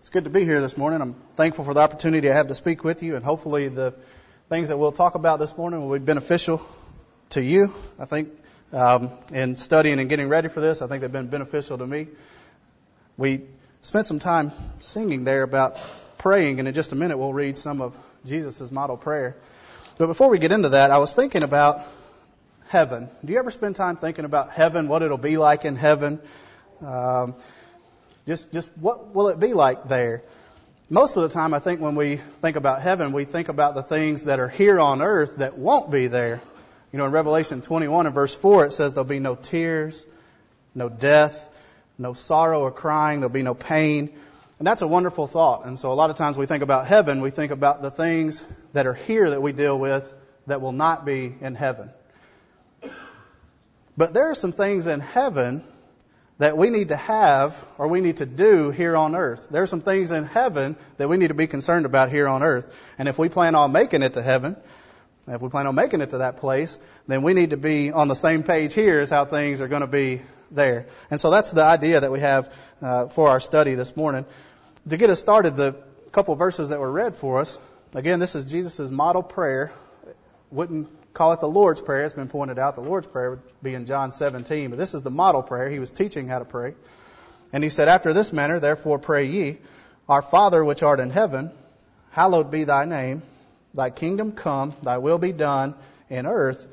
It's good to be here this morning. I'm thankful for the opportunity I have to speak with you, and hopefully the things that we'll talk about this morning will be beneficial to you. I think um, in studying and getting ready for this, I think they've been beneficial to me. We spent some time singing there about praying, and in just a minute we'll read some of Jesus' model prayer. But before we get into that, I was thinking about heaven. Do you ever spend time thinking about heaven, what it'll be like in heaven? Um, just, just what will it be like there? Most of the time, I think when we think about heaven, we think about the things that are here on earth that won't be there. You know, in Revelation 21 and verse 4, it says there'll be no tears, no death, no sorrow or crying, there'll be no pain. And that's a wonderful thought. And so a lot of times we think about heaven, we think about the things that are here that we deal with that will not be in heaven. But there are some things in heaven that we need to have or we need to do here on earth. There are some things in heaven that we need to be concerned about here on earth. And if we plan on making it to heaven, if we plan on making it to that place, then we need to be on the same page here as how things are going to be there. And so that's the idea that we have uh, for our study this morning. To get us started, the couple verses that were read for us, again, this is Jesus' model prayer. Wouldn't call it the Lord's Prayer. It's been pointed out the Lord's Prayer would be in John 17, but this is the model prayer. He was teaching how to pray. And he said, After this manner, therefore pray ye, Our Father which art in heaven, hallowed be thy name, thy kingdom come, thy will be done in earth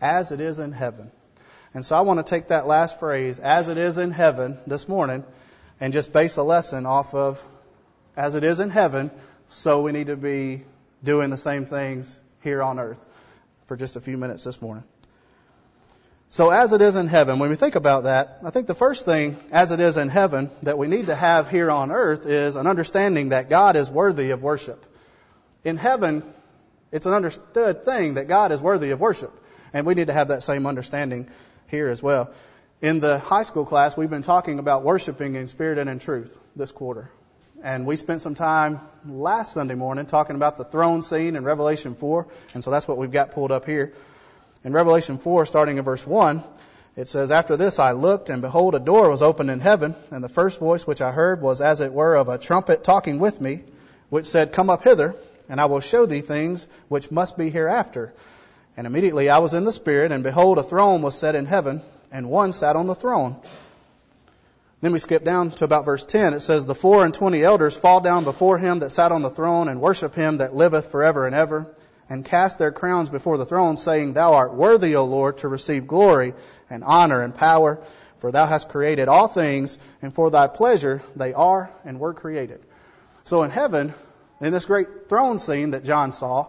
as it is in heaven. And so I want to take that last phrase, as it is in heaven, this morning, and just base a lesson off of as it is in heaven, so we need to be doing the same things here on earth for just a few minutes this morning. So as it is in heaven, when we think about that, I think the first thing, as it is in heaven, that we need to have here on earth is an understanding that God is worthy of worship. In heaven, it's an understood thing that God is worthy of worship. And we need to have that same understanding here as well. In the high school class, we've been talking about worshiping in spirit and in truth this quarter. And we spent some time last Sunday morning talking about the throne scene in Revelation 4. And so that's what we've got pulled up here. In Revelation 4, starting in verse 1, it says, After this I looked, and behold, a door was opened in heaven, and the first voice which I heard was as it were of a trumpet talking with me, which said, Come up hither, and I will show thee things which must be hereafter. And immediately I was in the Spirit, and behold, a throne was set in heaven, and one sat on the throne. Then we skip down to about verse 10. It says, The four and twenty elders fall down before him that sat on the throne and worship him that liveth forever and ever, and cast their crowns before the throne, saying, Thou art worthy, O Lord, to receive glory and honor and power, for thou hast created all things, and for thy pleasure they are and were created. So in heaven, in this great throne scene that John saw,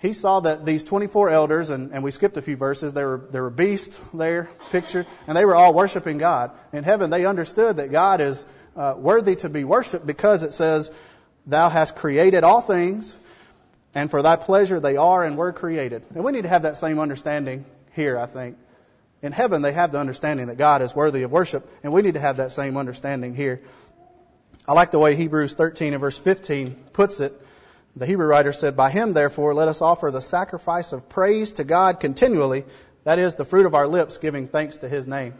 he saw that these 24 elders, and, and we skipped a few verses, there were, there were beasts there pictured, and they were all worshiping God. In heaven, they understood that God is uh, worthy to be worshiped because it says, Thou hast created all things, and for thy pleasure they are and were created. And we need to have that same understanding here, I think. In heaven, they have the understanding that God is worthy of worship, and we need to have that same understanding here. I like the way Hebrews 13 and verse 15 puts it. The Hebrew writer said, By him, therefore, let us offer the sacrifice of praise to God continually, that is, the fruit of our lips, giving thanks to his name.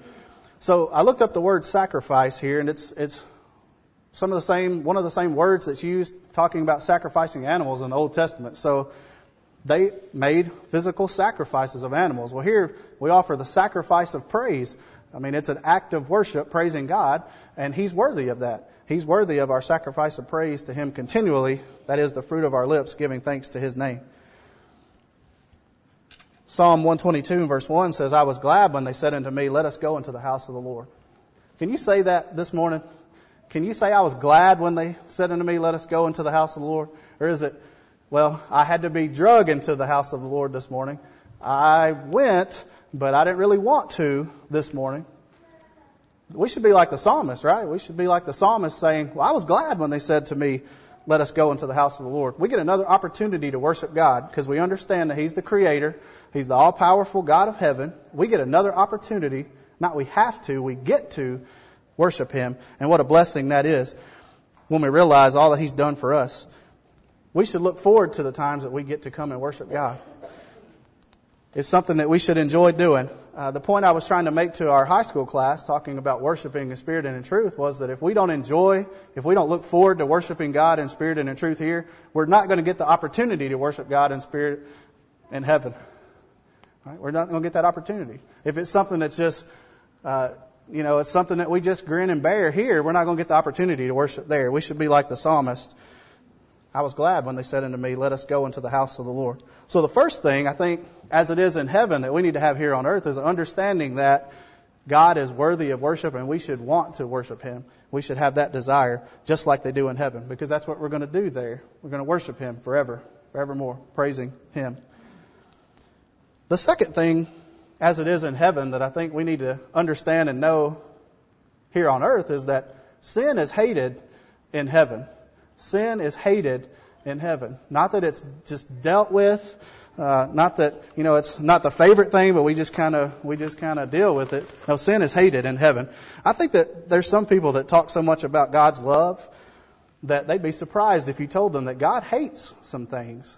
So I looked up the word sacrifice here, and it's, it's some of the same, one of the same words that's used talking about sacrificing animals in the Old Testament. So they made physical sacrifices of animals. Well, here we offer the sacrifice of praise. I mean, it's an act of worship, praising God, and He's worthy of that. He's worthy of our sacrifice of praise to Him continually. That is the fruit of our lips, giving thanks to His name. Psalm 122 verse 1 says, I was glad when they said unto me, let us go into the house of the Lord. Can you say that this morning? Can you say I was glad when they said unto me, let us go into the house of the Lord? Or is it, well, I had to be drug into the house of the Lord this morning. I went, but I didn't really want to this morning. We should be like the psalmist, right? We should be like the psalmist saying, well, I was glad when they said to me, let us go into the house of the Lord. We get another opportunity to worship God because we understand that He's the Creator. He's the all-powerful God of heaven. We get another opportunity, not we have to, we get to worship Him. And what a blessing that is when we realize all that He's done for us. We should look forward to the times that we get to come and worship God. Is something that we should enjoy doing. Uh, the point I was trying to make to our high school class, talking about worshiping in spirit and in truth, was that if we don't enjoy, if we don't look forward to worshiping God in spirit and in truth here, we're not going to get the opportunity to worship God in spirit in heaven. Right? We're not going to get that opportunity. If it's something that's just, uh, you know, it's something that we just grin and bear here, we're not going to get the opportunity to worship there. We should be like the psalmist. I was glad when they said unto me, Let us go into the house of the Lord. So the first thing, I think, as it is in heaven, that we need to have here on earth is an understanding that God is worthy of worship and we should want to worship Him. We should have that desire just like they do in heaven because that's what we're going to do there. We're going to worship Him forever, forevermore, praising Him. The second thing, as it is in heaven, that I think we need to understand and know here on earth is that sin is hated in heaven. Sin is hated in heaven. Not that it's just dealt with, uh, not that you know it's not the favorite thing, but we just kind of we just kind of deal with it. No, sin is hated in heaven. I think that there's some people that talk so much about God's love that they'd be surprised if you told them that God hates some things.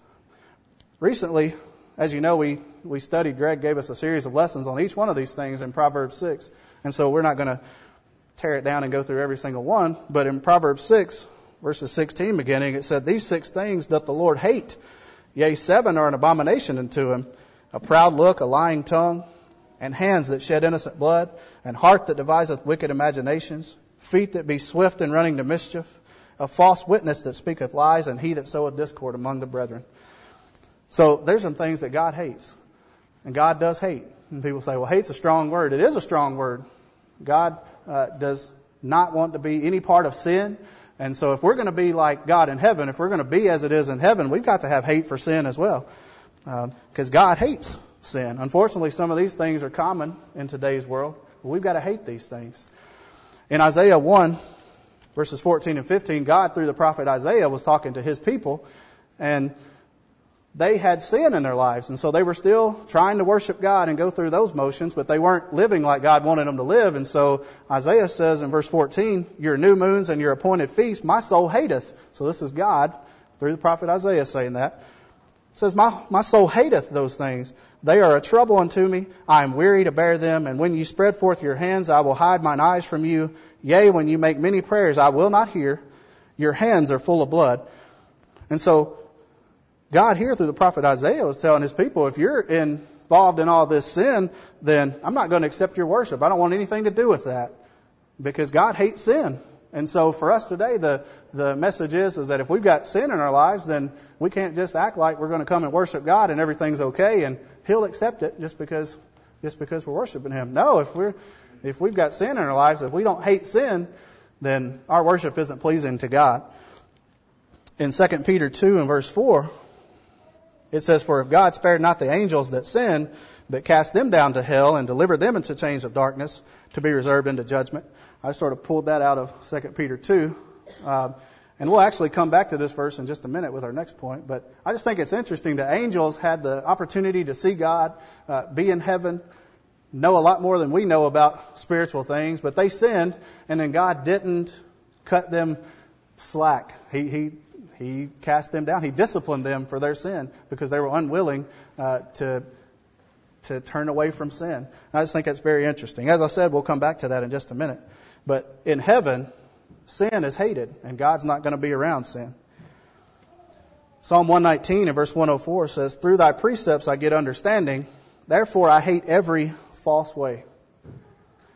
Recently, as you know, we we studied. Greg gave us a series of lessons on each one of these things in Proverbs six, and so we're not going to tear it down and go through every single one. But in Proverbs six, verses 16 beginning, it said, These six things doth the Lord hate. Yea, seven are an abomination unto him. A proud look, a lying tongue, and hands that shed innocent blood, and heart that deviseth wicked imaginations, feet that be swift in running to mischief, a false witness that speaketh lies, and he that soweth discord among the brethren. So there's some things that God hates. And God does hate. And people say, well, hate's a strong word. It is a strong word. God uh, does not want to be any part of sin. And so if we're going to be like God in heaven, if we're going to be as it is in heaven, we've got to have hate for sin as well. Because um, God hates sin. Unfortunately, some of these things are common in today's world. But we've got to hate these things. In Isaiah 1, verses 14 and 15, God, through the prophet Isaiah, was talking to his people. And they had sin in their lives, and so they were still trying to worship God and go through those motions, but they weren't living like God wanted them to live. And so Isaiah says in verse 14, Your new moons and your appointed feasts, my soul hateth. So this is God, through the prophet Isaiah saying that. It says, my, my soul hateth those things. They are a trouble unto me. I am weary to bear them. And when you spread forth your hands, I will hide mine eyes from you. Yea, when you make many prayers, I will not hear. Your hands are full of blood. And so God here through the prophet Isaiah was telling his people, if you're involved in all this sin, then I'm not going to accept your worship. I don't want anything to do with that. Because God hates sin. And so for us today, the, the message is, is that if we've got sin in our lives, then we can't just act like we're going to come and worship God and everything's okay and He'll accept it just because, just because we're worshiping Him. No, if we're, if we've got sin in our lives, if we don't hate sin, then our worship isn't pleasing to God. In 2 Peter 2 and verse 4, it says, For if God spared not the angels that sinned, but cast them down to hell and delivered them into chains of darkness to be reserved into judgment. I sort of pulled that out of 2 Peter 2. Uh, and we'll actually come back to this verse in just a minute with our next point. But I just think it's interesting that angels had the opportunity to see God, uh, be in heaven, know a lot more than we know about spiritual things, but they sinned, and then God didn't cut them slack. He, he he cast them down. He disciplined them for their sin because they were unwilling uh, to to turn away from sin. And I just think that's very interesting. As I said, we'll come back to that in just a minute. But in heaven, sin is hated, and God's not going to be around sin. Psalm 119 and verse 104 says, Through thy precepts I get understanding, therefore I hate every false way.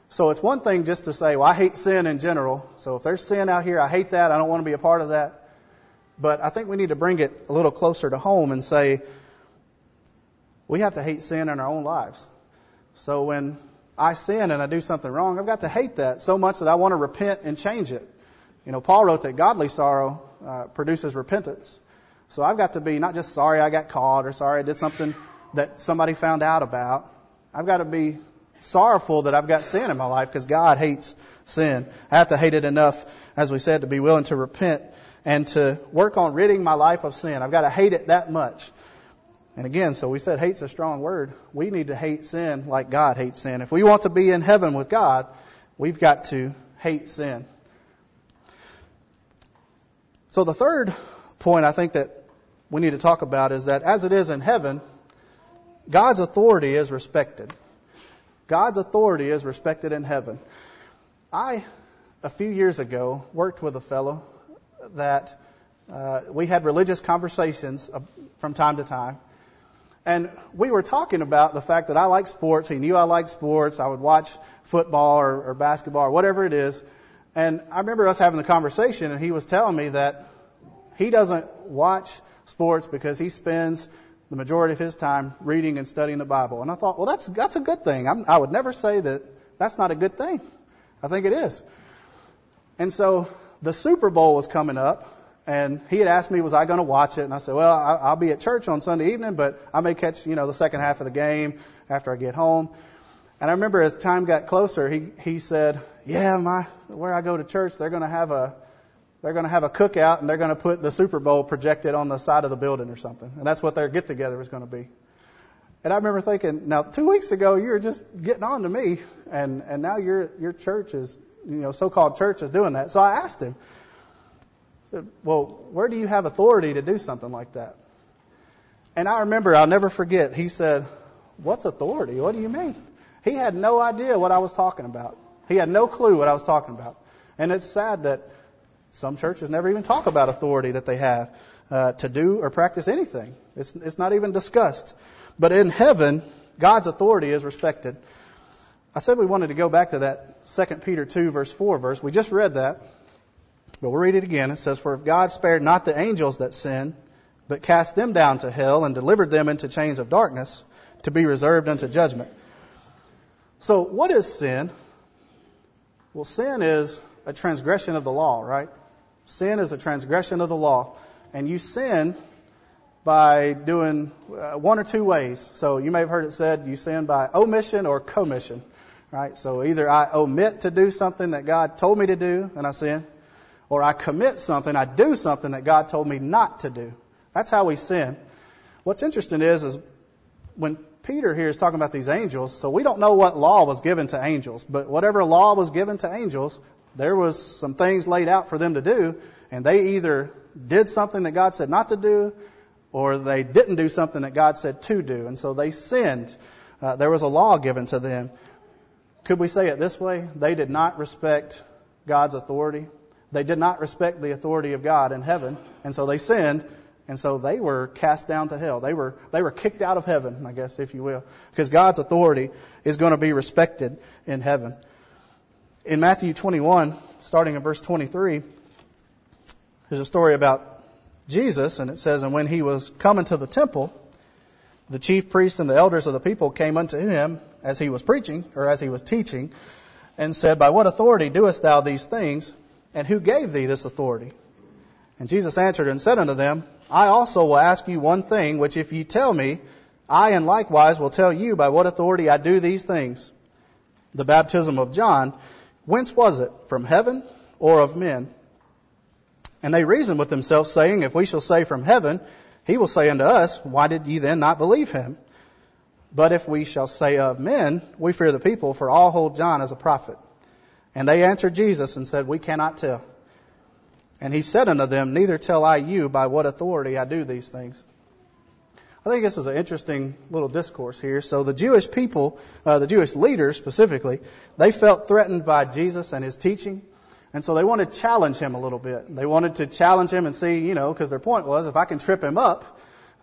So it's one thing just to say, well, I hate sin in general. So if there's sin out here, I hate that. I don't want to be a part of that. But I think we need to bring it a little closer to home and say we have to hate sin in our own lives. So when I sin and I do something wrong, I've got to hate that so much that I want to repent and change it. You know, Paul wrote that godly sorrow uh, produces repentance. So I've got to be not just sorry I got caught or sorry I did something that somebody found out about. I've got to be sorrowful that I've got sin in my life because God hates sin. I have to hate it enough, as we said, to be willing to repent and to work on ridding my life of sin. I've got to hate it that much. And again, so we said hate's a strong word. We need to hate sin like God hates sin. If we want to be in heaven with God, we've got to hate sin. So the third point I think that we need to talk about is that as it is in heaven, God's authority is respected. God's authority is respected in heaven. I, a few years ago, worked with a fellow that uh, we had religious conversations uh, from time to time. And we were talking about the fact that I like sports. He knew I liked sports. I would watch football or, or basketball or whatever it is. And I remember us having the conversation, and he was telling me that he doesn't watch sports because he spends the majority of his time reading and studying the Bible. And I thought, well, that's that's a good thing. I'm, I would never say that that's not a good thing. I think it is. And so the Super Bowl was coming up, and he had asked me, was I going to watch it? And I said, well, I'll be at church on Sunday evening, but I may catch, you know, the second half of the game after I get home. And I remember as time got closer, he, he said, yeah, my, where I go to church, they're going to have a, they're going to have a cookout and they're going to put the Super Bowl projected on the side of the building or something. And that's what their get together is going to be. And I remember thinking, now two weeks ago you were just getting on to me and, and now your, your church is, you know, so-called church is doing that. So I asked him, said, well, where do you have authority to do something like that? And I remember, I'll never forget, he said, what's authority? What do you mean? He had no idea what I was talking about. He had no clue what I was talking about. And it's sad that some churches never even talk about authority that they have uh, to do or practice anything. It's, it's not even discussed. But in heaven, God's authority is respected. I said we wanted to go back to that 2 Peter 2 verse 4 verse. We just read that. But we'll read it again. It says, For if God spared not the angels that sinned, but cast them down to hell and delivered them into chains of darkness to be reserved unto judgment. So what is sin? Well, sin is a transgression of the law, right? Sin is a transgression of the law. And you sin by doing uh, one or two ways. So you may have heard it said you sin by omission or commission, right? So either I omit to do something that God told me to do and I sin, or I commit something, I do something that God told me not to do. That's how we sin. What's interesting is, is when Peter here is talking about these angels, so we don't know what law was given to angels, but whatever law was given to angels, there was some things laid out for them to do, and they either did something that God said not to do, or they didn't do something that God said to do, and so they sinned. Uh, there was a law given to them. Could we say it this way? They did not respect God's authority. They did not respect the authority of God in heaven, and so they sinned, and so they were cast down to hell. They were, they were kicked out of heaven, I guess, if you will. Because God's authority is going to be respected in heaven. In Matthew 21, starting in verse 23, there's a story about Jesus, and it says, And when he was coming to the temple, the chief priests and the elders of the people came unto him as he was preaching, or as he was teaching, and said, By what authority doest thou these things? And who gave thee this authority? And Jesus answered and said unto them, I also will ask you one thing, which if ye tell me, I and likewise will tell you by what authority I do these things. The baptism of John, whence was it? From heaven or of men? And they reasoned with themselves, saying, If we shall say from heaven, he will say unto us, Why did ye then not believe him? But if we shall say of men, we fear the people, for all hold John as a prophet. And they answered Jesus and said, We cannot tell. And he said unto them, Neither tell I you by what authority I do these things. I think this is an interesting little discourse here. So the Jewish people, uh, the Jewish leaders specifically, they felt threatened by Jesus and his teaching. And so they wanted to challenge him a little bit. They wanted to challenge him and see, you know, because their point was, if I can trip him up,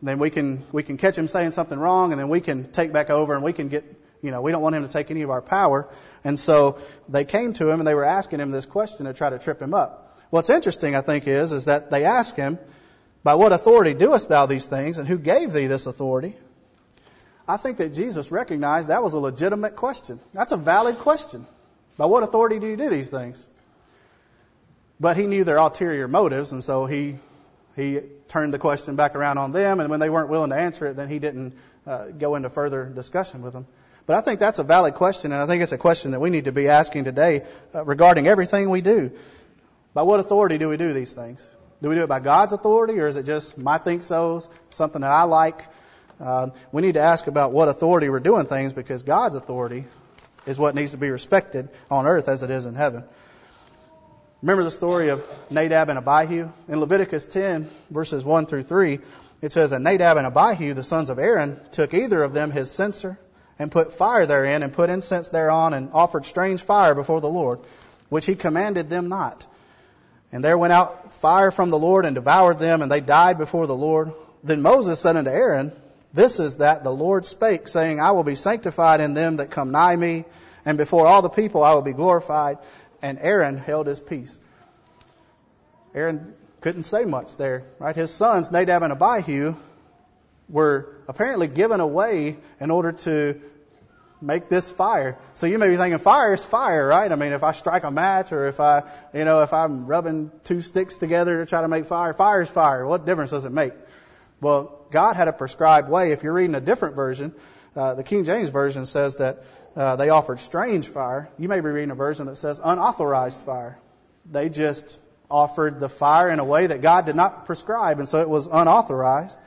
then we can, we can catch him saying something wrong and then we can take back over and we can get, you know, we don't want him to take any of our power. And so they came to him and they were asking him this question to try to trip him up. What's interesting, I think, is, is that they ask him, by what authority doest thou these things, and who gave thee this authority? I think that Jesus recognized that was a legitimate question. That's a valid question. By what authority do you do these things? But he knew their ulterior motives, and so he he turned the question back around on them. And when they weren't willing to answer it, then he didn't uh, go into further discussion with them. But I think that's a valid question, and I think it's a question that we need to be asking today uh, regarding everything we do. By what authority do we do these things? Do we do it by God's authority, or is it just my think so's, something that I like? Um, we need to ask about what authority we're doing things because God's authority is what needs to be respected on earth as it is in heaven. Remember the story of Nadab and Abihu? In Leviticus 10, verses 1 through 3, It says, And Nadab and Abihu, the sons of Aaron, took either of them his censer, and put fire therein, and put incense thereon, and offered strange fire before the Lord, which he commanded them not. And there went out fire from the Lord, and devoured them, and they died before the Lord. Then Moses said unto Aaron, This is that the Lord spake, saying, I will be sanctified in them that come nigh me, and before all the people I will be glorified. And Aaron held his peace. Aaron couldn't say much there, right? His sons, Nadab and Abihu, were apparently given away in order to make this fire. So you may be thinking, fire is fire, right? I mean, if I strike a match or if I, you know, if I'm rubbing two sticks together to try to make fire, fire is fire. What difference does it make? Well, God had a prescribed way. If you're reading a different version, uh, the King James Version says that uh, they offered strange fire. You may be reading a version that says unauthorized fire. They just offered the fire in a way that God did not prescribe, and so it was unauthorized.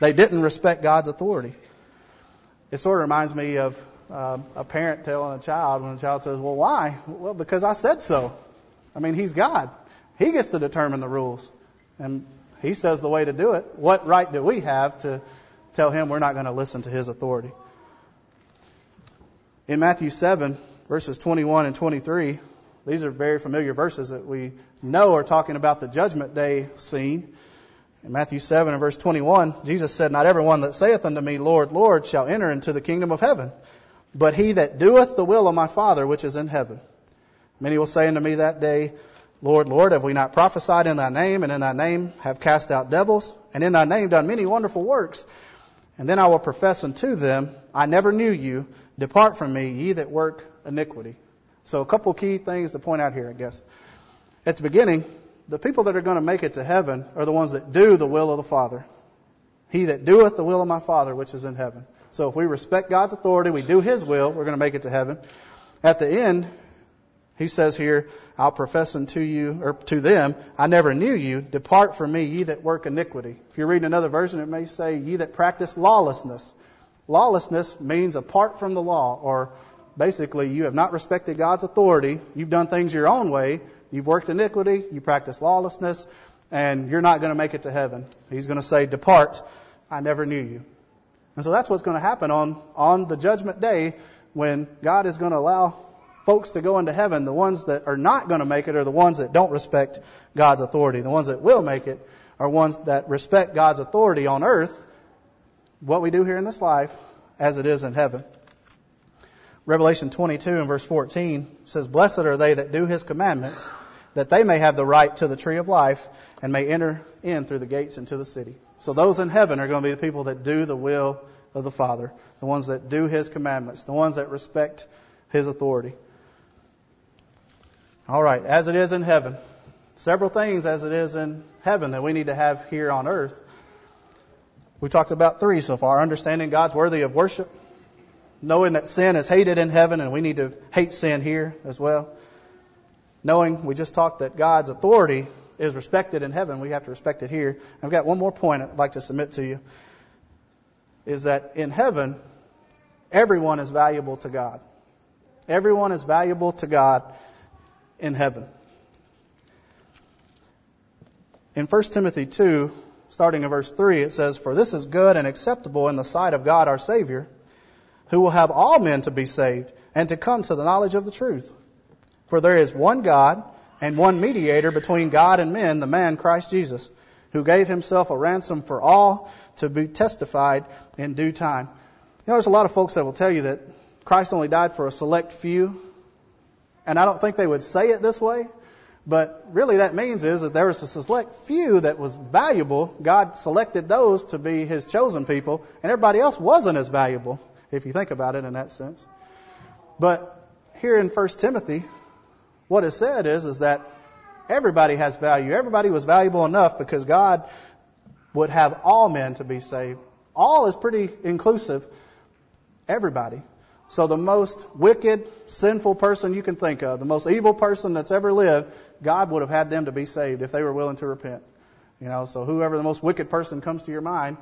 They didn't respect God's authority. It sort of reminds me of um, a parent telling a child when a child says, Well, why? Well, because I said so. I mean, He's God. He gets to determine the rules. And He says the way to do it. What right do we have to tell Him we're not going to listen to His authority? In Matthew 7, verses 21 and 23, these are very familiar verses that we know are talking about the judgment day scene. In Matthew 7 and verse 21, Jesus said, Not everyone that saith unto me, Lord, Lord, shall enter into the kingdom of heaven, but he that doeth the will of my Father which is in heaven. Many will say unto me that day, Lord, Lord, have we not prophesied in thy name, and in thy name have cast out devils, and in thy name done many wonderful works? And then I will profess unto them, I never knew you. Depart from me, ye that work iniquity. So a couple key things to point out here, I guess. At the beginning, the people that are going to make it to heaven are the ones that do the will of the Father. He that doeth the will of my Father which is in heaven. So if we respect God's authority, we do His will, we're going to make it to heaven. At the end, he says here, I'll profess unto you, or to them, I never knew you. Depart from me, ye that work iniquity. If you're reading another version, it may say, ye that practice lawlessness. Lawlessness means apart from the law, or basically you have not respected God's authority. You've done things your own way. You've worked iniquity. You practice lawlessness, and you're not going to make it to heaven. He's going to say, "Depart, I never knew you." And so that's what's going to happen on on the judgment day when God is going to allow folks to go into heaven. The ones that are not going to make it are the ones that don't respect God's authority. The ones that will make it are ones that respect God's authority on earth, what we do here in this life, as it is in heaven. Revelation 22 and verse 14 says, Blessed are they that do his commandments, that they may have the right to the tree of life and may enter in through the gates into the city. So those in heaven are going to be the people that do the will of the Father, the ones that do his commandments, the ones that respect his authority. All right, as it is in heaven, several things as it is in heaven that we need to have here on earth. We talked about three so far understanding God's worthy of worship, knowing that sin is hated in heaven and we need to hate sin here as well. Knowing, we just talked that God's authority is respected in heaven, we have to respect it here. I've got one more point I'd like to submit to you. Is that in heaven, everyone is valuable to God. Everyone is valuable to God in heaven. In 1 Timothy 2, starting in verse 3, it says, For this is good and acceptable in the sight of God our Savior who will have all men to be saved and to come to the knowledge of the truth. For there is one God and one mediator between God and men, the man Christ Jesus, who gave himself a ransom for all to be testified in due time. You know, there's a lot of folks that will tell you that Christ only died for a select few, and I don't think they would say it this way, but really that means is that there was a select few that was valuable. God selected those to be his chosen people, and everybody else wasn't as valuable if you think about it in that sense. But here in 1 Timothy, what is said is, is that everybody has value. Everybody was valuable enough because God would have all men to be saved. All is pretty inclusive. Everybody. So the most wicked, sinful person you can think of, the most evil person that's ever lived, God would have had them to be saved if they were willing to repent. You know, so whoever the most wicked person comes to your mind,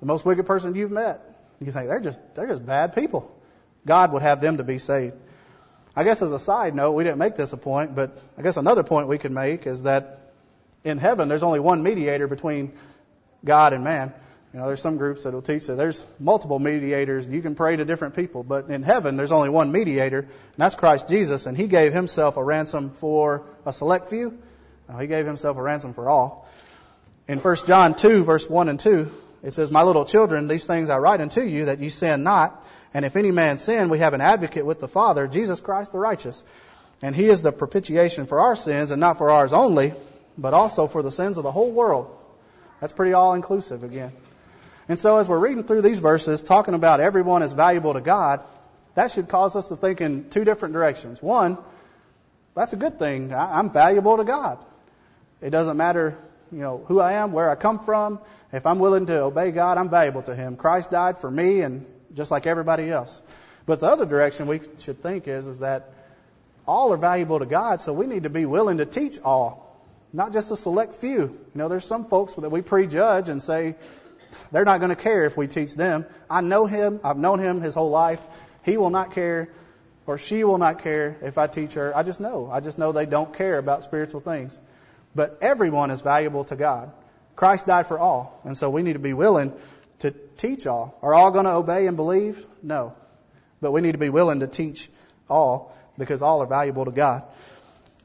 the most wicked person you've met, you think they're just they're just bad people. God would have them to be saved. I guess as a side note, we didn't make this a point, but I guess another point we can make is that in heaven there's only one mediator between God and man. You know, there's some groups that will teach that there's multiple mediators. And you can pray to different people, but in heaven there's only one mediator, and that's Christ Jesus, and He gave Himself a ransom for a select few. No, he gave Himself a ransom for all. In 1 John 2, verse 1 and 2, it says, My little children, these things I write unto you, that ye sin not. And if any man sin, we have an advocate with the Father, Jesus Christ the righteous. And He is the propitiation for our sins, and not for ours only, but also for the sins of the whole world. That's pretty all inclusive again. And so as we're reading through these verses, talking about everyone is valuable to God, that should cause us to think in two different directions. One, that's a good thing. I'm valuable to God. It doesn't matter, you know, who I am, where I come from. If I'm willing to obey God, I'm valuable to Him. Christ died for me and just like everybody else. But the other direction we should think is, is that all are valuable to God, so we need to be willing to teach all, not just a select few. You know, there's some folks that we prejudge and say, they're not going to care if we teach them. I know him. I've known him his whole life. He will not care or she will not care if I teach her. I just know. I just know they don't care about spiritual things. But everyone is valuable to God. Christ died for all. And so we need to be willing to teach all. Are all going to obey and believe? No. But we need to be willing to teach all because all are valuable to God.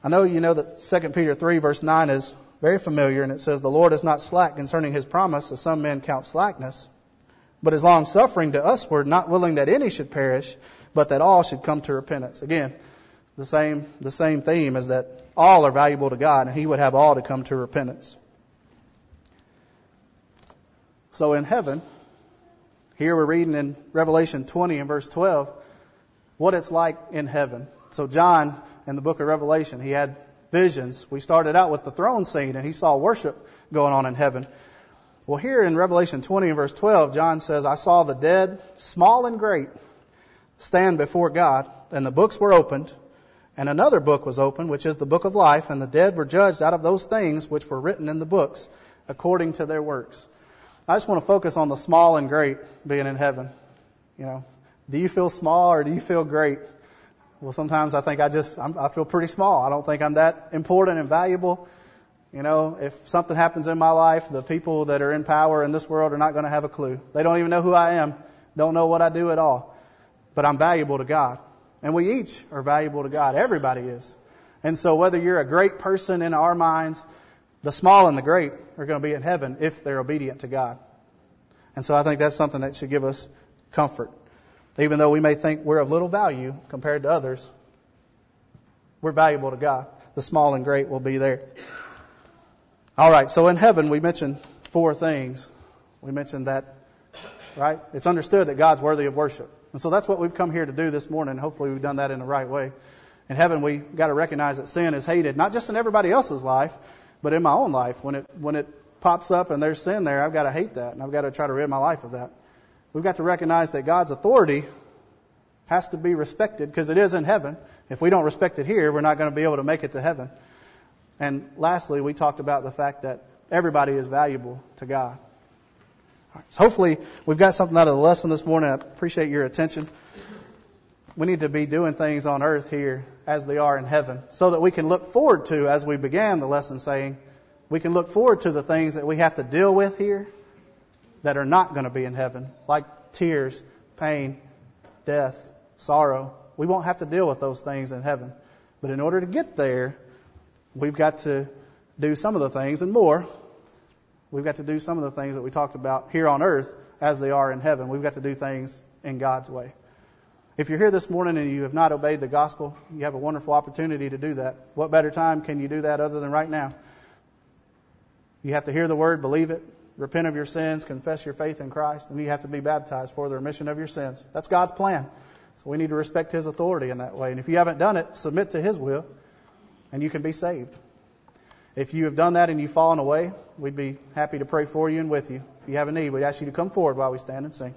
I know you know that 2 Peter 3 verse 9 is very familiar, and it says, The Lord is not slack concerning his promise, as some men count slackness, but is long suffering to usward, not willing that any should perish, but that all should come to repentance. Again, the same, the same theme is that all are valuable to God, and he would have all to come to repentance. So in heaven, here we're reading in Revelation 20 and verse 12 what it's like in heaven. So John, in the book of Revelation, he had visions. We started out with the throne scene and he saw worship going on in heaven. Well, here in Revelation 20 and verse 12, John says, I saw the dead, small and great, stand before God, and the books were opened, and another book was opened, which is the book of life, and the dead were judged out of those things which were written in the books, according to their works. I just want to focus on the small and great being in heaven. You know, do you feel small or do you feel great? Well, sometimes I think I just, I'm, I feel pretty small. I don't think I'm that important and valuable. You know, if something happens in my life, the people that are in power in this world are not going to have a clue. They don't even know who I am, don't know what I do at all. But I'm valuable to God. And we each are valuable to God. Everybody is. And so whether you're a great person in our minds, the small and the great are going to be in heaven if they're obedient to God. And so I think that's something that should give us comfort. Even though we may think we're of little value compared to others, we're valuable to God. The small and great will be there. All right, so in heaven, we mentioned four things. We mentioned that, right? It's understood that God's worthy of worship. And so that's what we've come here to do this morning. Hopefully, we've done that in the right way. In heaven, we got to recognize that sin is hated, not just in everybody else's life, but in my own life. When it, when it pops up and there's sin there, I've got to hate that, and I've got to try to rid my life of that. We've got to recognize that God's authority has to be respected because it is in heaven. If we don't respect it here, we're not going to be able to make it to heaven. And lastly, we talked about the fact that everybody is valuable to God. Right, so hopefully we've got something out of the lesson this morning. I appreciate your attention. We need to be doing things on earth here as they are in heaven so that we can look forward to, as we began the lesson saying, we can look forward to the things that we have to deal with here that are not going to be in heaven, like tears, pain, death, sorrow. We won't have to deal with those things in heaven. But in order to get there, we've got to do some of the things and more. We've got to do some of the things that we talked about here on earth as they are in heaven. We've got to do things in God's way. If you're here this morning and you have not obeyed the gospel, you have a wonderful opportunity to do that. What better time can you do that other than right now? You have to hear the word, believe it, repent of your sins, confess your faith in Christ, and you have to be baptized for the remission of your sins. That's God's plan. So we need to respect His authority in that way. And if you haven't done it, submit to His will, and you can be saved. If you have done that and you've fallen away, we'd be happy to pray for you and with you. If you have a need, we'd ask you to come forward while we stand and sing.